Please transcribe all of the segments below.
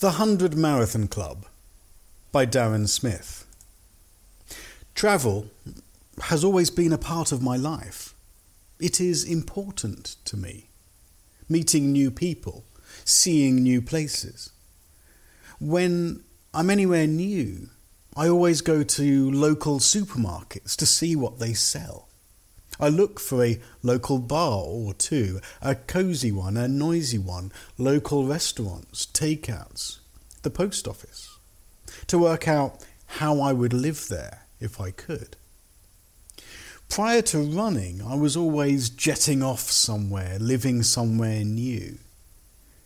The Hundred Marathon Club by Darren Smith. Travel has always been a part of my life. It is important to me. Meeting new people, seeing new places. When I'm anywhere new, I always go to local supermarkets to see what they sell. I look for a local bar or two, a cosy one, a noisy one, local restaurants, takeouts, the post office, to work out how I would live there if I could. Prior to running, I was always jetting off somewhere, living somewhere new.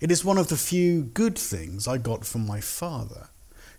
It is one of the few good things I got from my father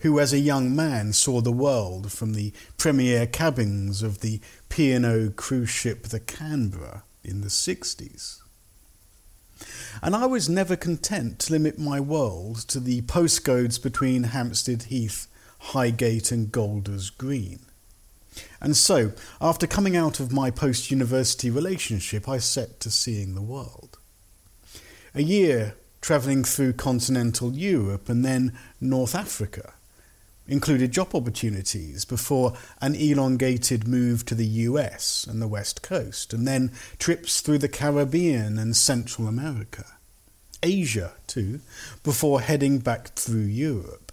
who as a young man saw the world from the premier cabins of the P&O cruise ship the Canberra in the 60s. And I was never content to limit my world to the postcodes between Hampstead Heath, Highgate and Golders Green. And so, after coming out of my post university relationship, I set to seeing the world. A year travelling through continental Europe and then North Africa, included job opportunities before an elongated move to the US and the West Coast, and then trips through the Caribbean and Central America. Asia, too, before heading back through Europe.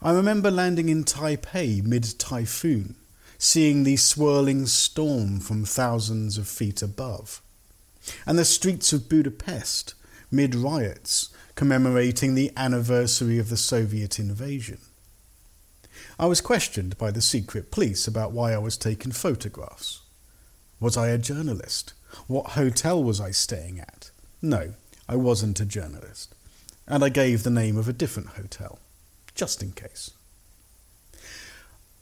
I remember landing in Taipei mid typhoon, seeing the swirling storm from thousands of feet above, and the streets of Budapest mid riots commemorating the anniversary of the Soviet invasion. I was questioned by the secret police about why I was taking photographs. Was I a journalist? What hotel was I staying at? No, I wasn't a journalist. And I gave the name of a different hotel, just in case.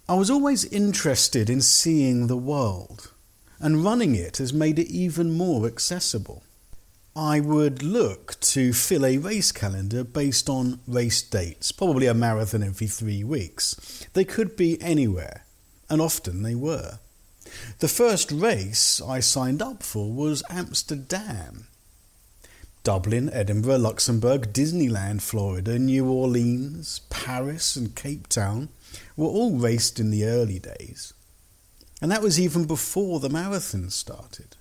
I was always interested in seeing the world, and running it has made it even more accessible. I would look to fill a race calendar based on race dates, probably a marathon every three weeks. They could be anywhere, and often they were. The first race I signed up for was Amsterdam. Dublin, Edinburgh, Luxembourg, Disneyland, Florida, New Orleans, Paris, and Cape Town were all raced in the early days. And that was even before the marathon started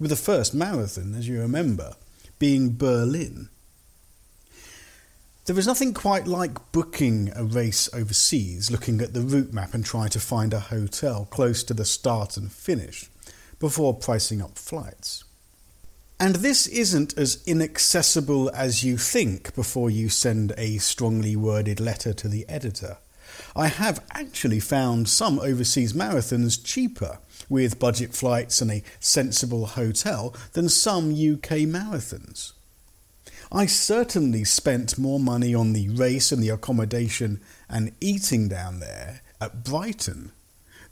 with the first marathon, as you remember, being Berlin. There is nothing quite like booking a race overseas, looking at the route map and trying to find a hotel close to the start and finish before pricing up flights. And this isn't as inaccessible as you think before you send a strongly worded letter to the editor. I have actually found some overseas marathons cheaper with budget flights and a sensible hotel than some UK marathons. I certainly spent more money on the race and the accommodation and eating down there at Brighton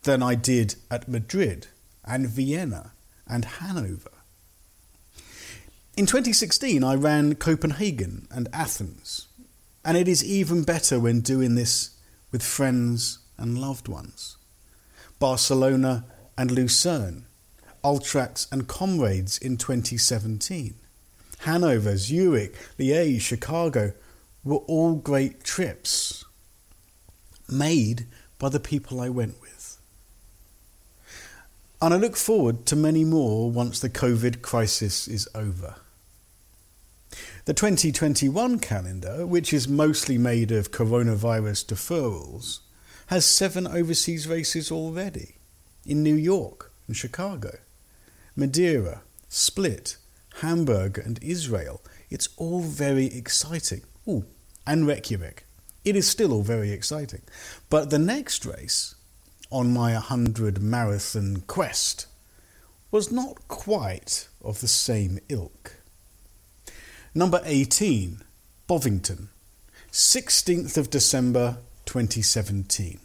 than I did at Madrid and Vienna and Hanover. In 2016, I ran Copenhagen and Athens, and it is even better when doing this with friends and loved ones. Barcelona and Lucerne, Ultraks and Comrades in 2017. Hanover, Zurich, Liège, Chicago were all great trips made by the people I went with. And I look forward to many more once the COVID crisis is over. The 2021 calendar, which is mostly made of coronavirus deferrals, has seven overseas races already in New York and Chicago, Madeira, Split, Hamburg, and Israel. It's all very exciting. Ooh, and Reykjavik. It is still all very exciting. But the next race on my 100 marathon quest was not quite of the same ilk. Number 18, Bovington, 16th of December 2017.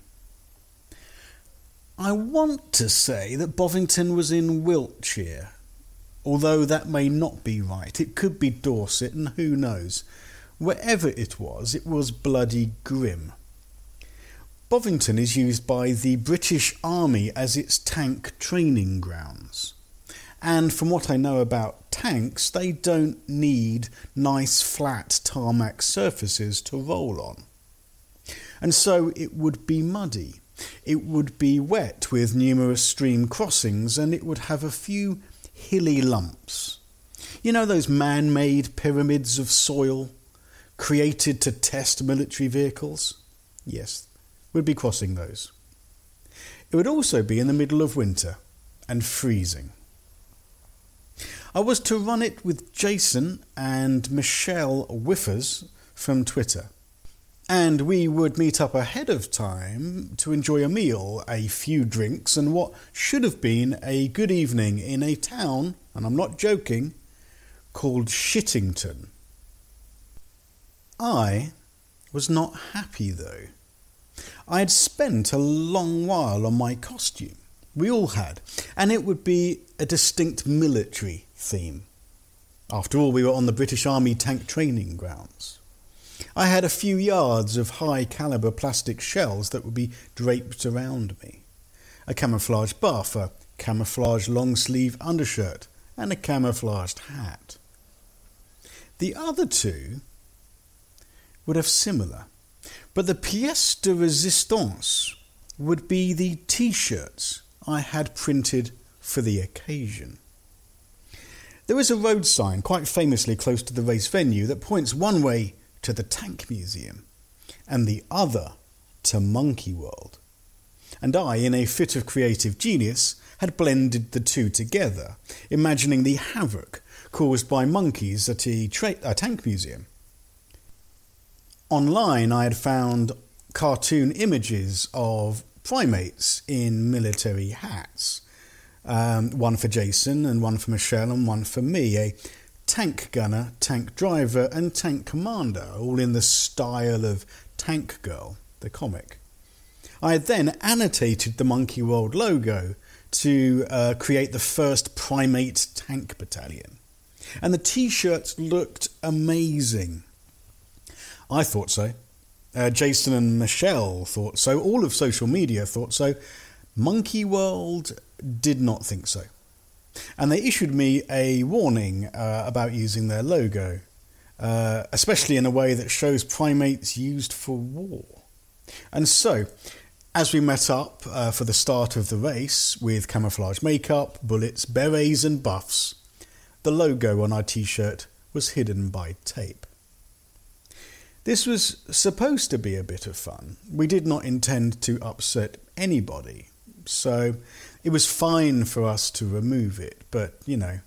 I want to say that Bovington was in Wiltshire, although that may not be right. It could be Dorset, and who knows. Wherever it was, it was bloody grim. Bovington is used by the British Army as its tank training grounds. And from what I know about tanks, they don't need nice flat tarmac surfaces to roll on. And so it would be muddy. It would be wet with numerous stream crossings and it would have a few hilly lumps. You know those man made pyramids of soil created to test military vehicles? Yes, we'd be crossing those. It would also be in the middle of winter and freezing. I was to run it with Jason and Michelle Whiffers from Twitter. And we would meet up ahead of time to enjoy a meal, a few drinks, and what should have been a good evening in a town, and I'm not joking, called Shitterton. I was not happy though. I had spent a long while on my costume. We all had, and it would be a distinct military theme. After all, we were on the British Army tank training grounds. I had a few yards of high caliber plastic shells that would be draped around me, a camouflage buff, a camouflage long sleeve undershirt, and a camouflaged hat. The other two would have similar, but the pièce de résistance would be the t shirts I had printed for the occasion. There is a road sign quite famously close to the race venue that points one way to the Tank Museum and the other to Monkey World. And I, in a fit of creative genius, had blended the two together, imagining the havoc caused by monkeys at a, tra- a tank museum. Online, I had found cartoon images of primates in military hats. Um, one for Jason, and one for Michelle, and one for me. A tank gunner, tank driver, and tank commander, all in the style of Tank Girl, the comic. I then annotated the Monkey World logo to uh, create the first primate tank battalion. And the t shirts looked amazing. I thought so. Uh, Jason and Michelle thought so. All of social media thought so. Monkey World did not think so and they issued me a warning uh, about using their logo, uh, especially in a way that shows primates used for war. And so, as we met up uh, for the start of the race with camouflage makeup, bullets, berets, and buffs, the logo on our t shirt was hidden by tape. This was supposed to be a bit of fun. We did not intend to upset anybody, so it was fine for us to remove it, but you know,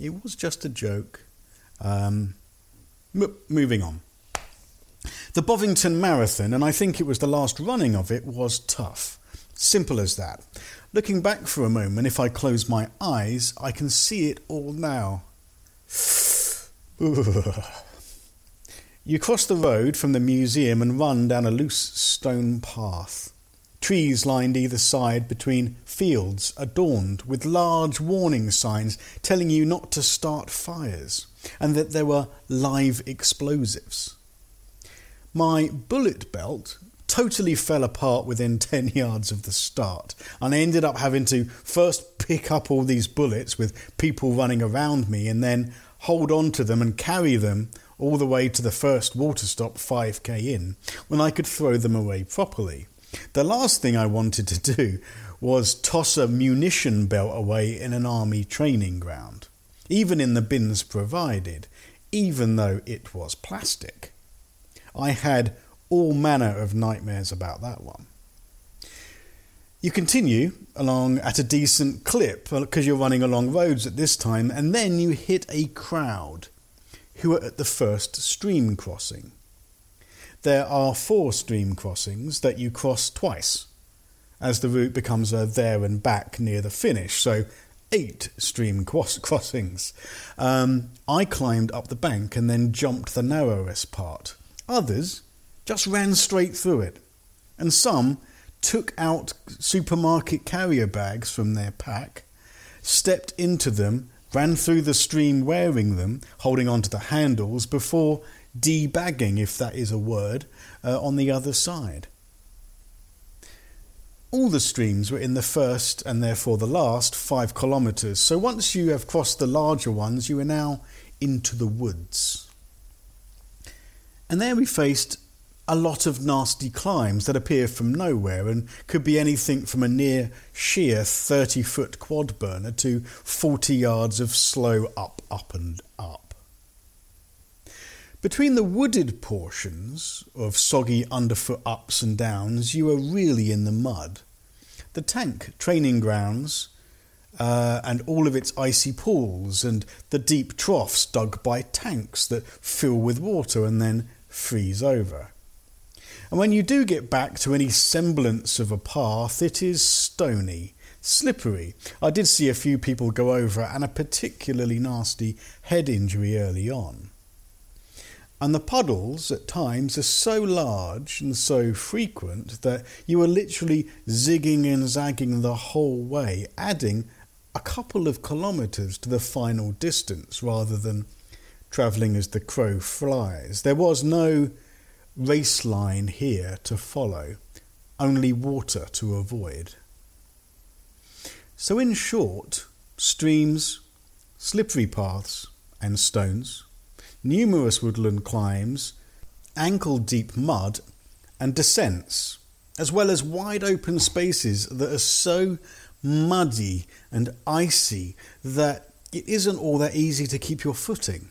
it was just a joke. Um, m- moving on. The Bovington Marathon, and I think it was the last running of it, was tough. Simple as that. Looking back for a moment, if I close my eyes, I can see it all now. you cross the road from the museum and run down a loose stone path. Trees lined either side between fields adorned with large warning signs telling you not to start fires and that there were live explosives. My bullet belt totally fell apart within 10 yards of the start, and I ended up having to first pick up all these bullets with people running around me and then hold on to them and carry them all the way to the first water stop 5k in when I could throw them away properly. The last thing I wanted to do was toss a munition belt away in an army training ground, even in the bins provided, even though it was plastic. I had all manner of nightmares about that one. You continue along at a decent clip uh, because you're running along roads at this time, and then you hit a crowd who are at the first stream crossing there are four stream crossings that you cross twice, as the route becomes a there and back near the finish. So, eight stream cross- crossings. Um, I climbed up the bank and then jumped the narrowest part. Others just ran straight through it, and some took out supermarket carrier bags from their pack, stepped into them, ran through the stream wearing them, holding onto the handles before debagging, if that is a word, uh, on the other side. All the streams were in the first and therefore the last five kilometres, so once you have crossed the larger ones, you are now into the woods. And there we faced a lot of nasty climbs that appear from nowhere and could be anything from a near sheer 30 foot quad burner to 40 yards of slow up, up, and up. Between the wooded portions of soggy underfoot ups and downs, you are really in the mud. The tank training grounds uh, and all of its icy pools and the deep troughs dug by tanks that fill with water and then freeze over. And when you do get back to any semblance of a path, it is stony, slippery. I did see a few people go over and a particularly nasty head injury early on. And the puddles at times are so large and so frequent that you are literally zigging and zagging the whole way, adding a couple of kilometres to the final distance rather than travelling as the crow flies. There was no race line here to follow, only water to avoid. So, in short, streams, slippery paths, and stones, numerous woodland climbs, ankle deep mud, and descents, as well as wide open spaces that are so muddy and icy that it isn't all that easy to keep your footing.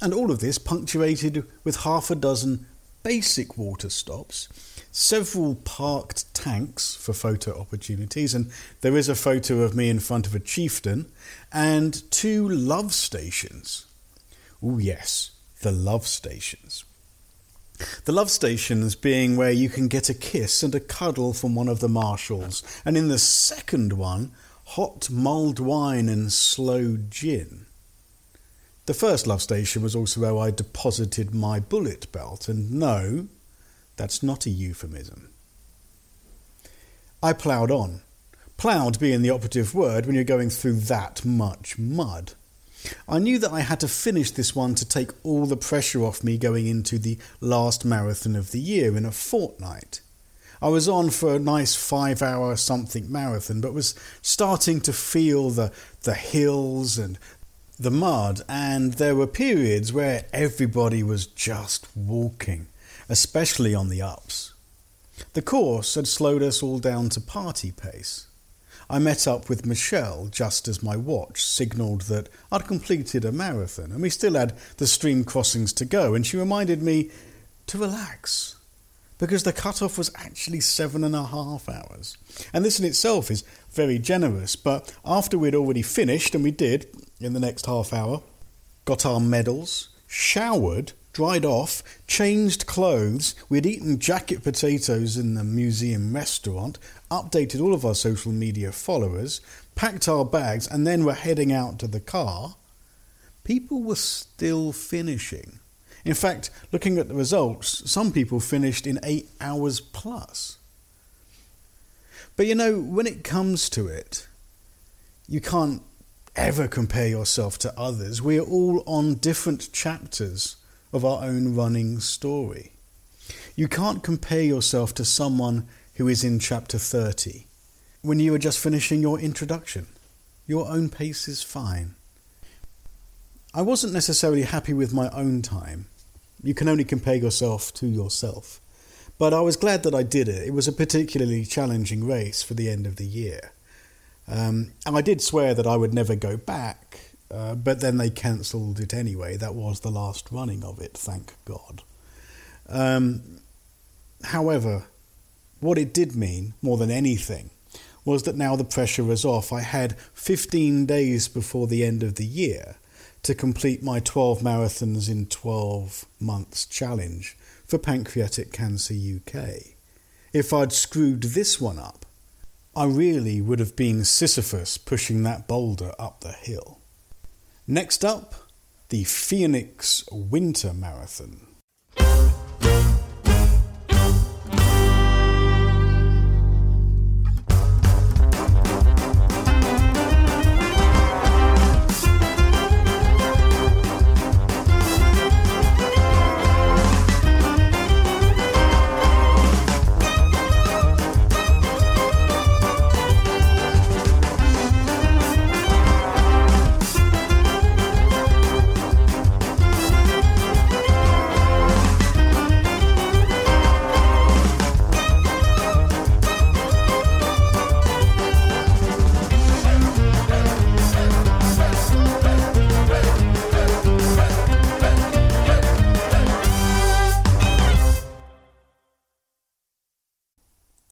And all of this punctuated with half a dozen basic water stops, several parked tanks for photo opportunities, and there is a photo of me in front of a chieftain, and two love stations. Oh, yes, the love stations. The love stations being where you can get a kiss and a cuddle from one of the marshals, and in the second one, hot mulled wine and sloe gin. The first love station was also where I deposited my bullet belt, and no, that's not a euphemism. I ploughed on. Ploughed being the operative word when you're going through that much mud. I knew that I had to finish this one to take all the pressure off me going into the last marathon of the year in a fortnight. I was on for a nice five hour something marathon, but was starting to feel the, the hills and the mud, and there were periods where everybody was just walking, especially on the ups. The course had slowed us all down to party pace. I met up with Michelle just as my watch signalled that I'd completed a marathon, and we still had the stream crossings to go, and she reminded me to relax because the cut-off was actually seven and a half hours. And this in itself is very generous, but after we'd already finished, and we did, in the next half hour, got our medals, showered, dried off, changed clothes, we'd eaten jacket potatoes in the museum restaurant, updated all of our social media followers, packed our bags, and then were heading out to the car, people were still finishing. In fact, looking at the results, some people finished in eight hours plus. But you know, when it comes to it, you can't ever compare yourself to others. We are all on different chapters of our own running story. You can't compare yourself to someone who is in chapter 30 when you are just finishing your introduction. Your own pace is fine. I wasn't necessarily happy with my own time. You can only compare yourself to yourself. But I was glad that I did it. It was a particularly challenging race for the end of the year. Um, and I did swear that I would never go back, uh, but then they cancelled it anyway. That was the last running of it, thank God. Um, however, what it did mean, more than anything, was that now the pressure was off. I had 15 days before the end of the year to complete my 12 marathons in 12 months challenge for Pancreatic Cancer UK. If I'd screwed this one up, I really would have been Sisyphus pushing that boulder up the hill. Next up, the Phoenix Winter Marathon.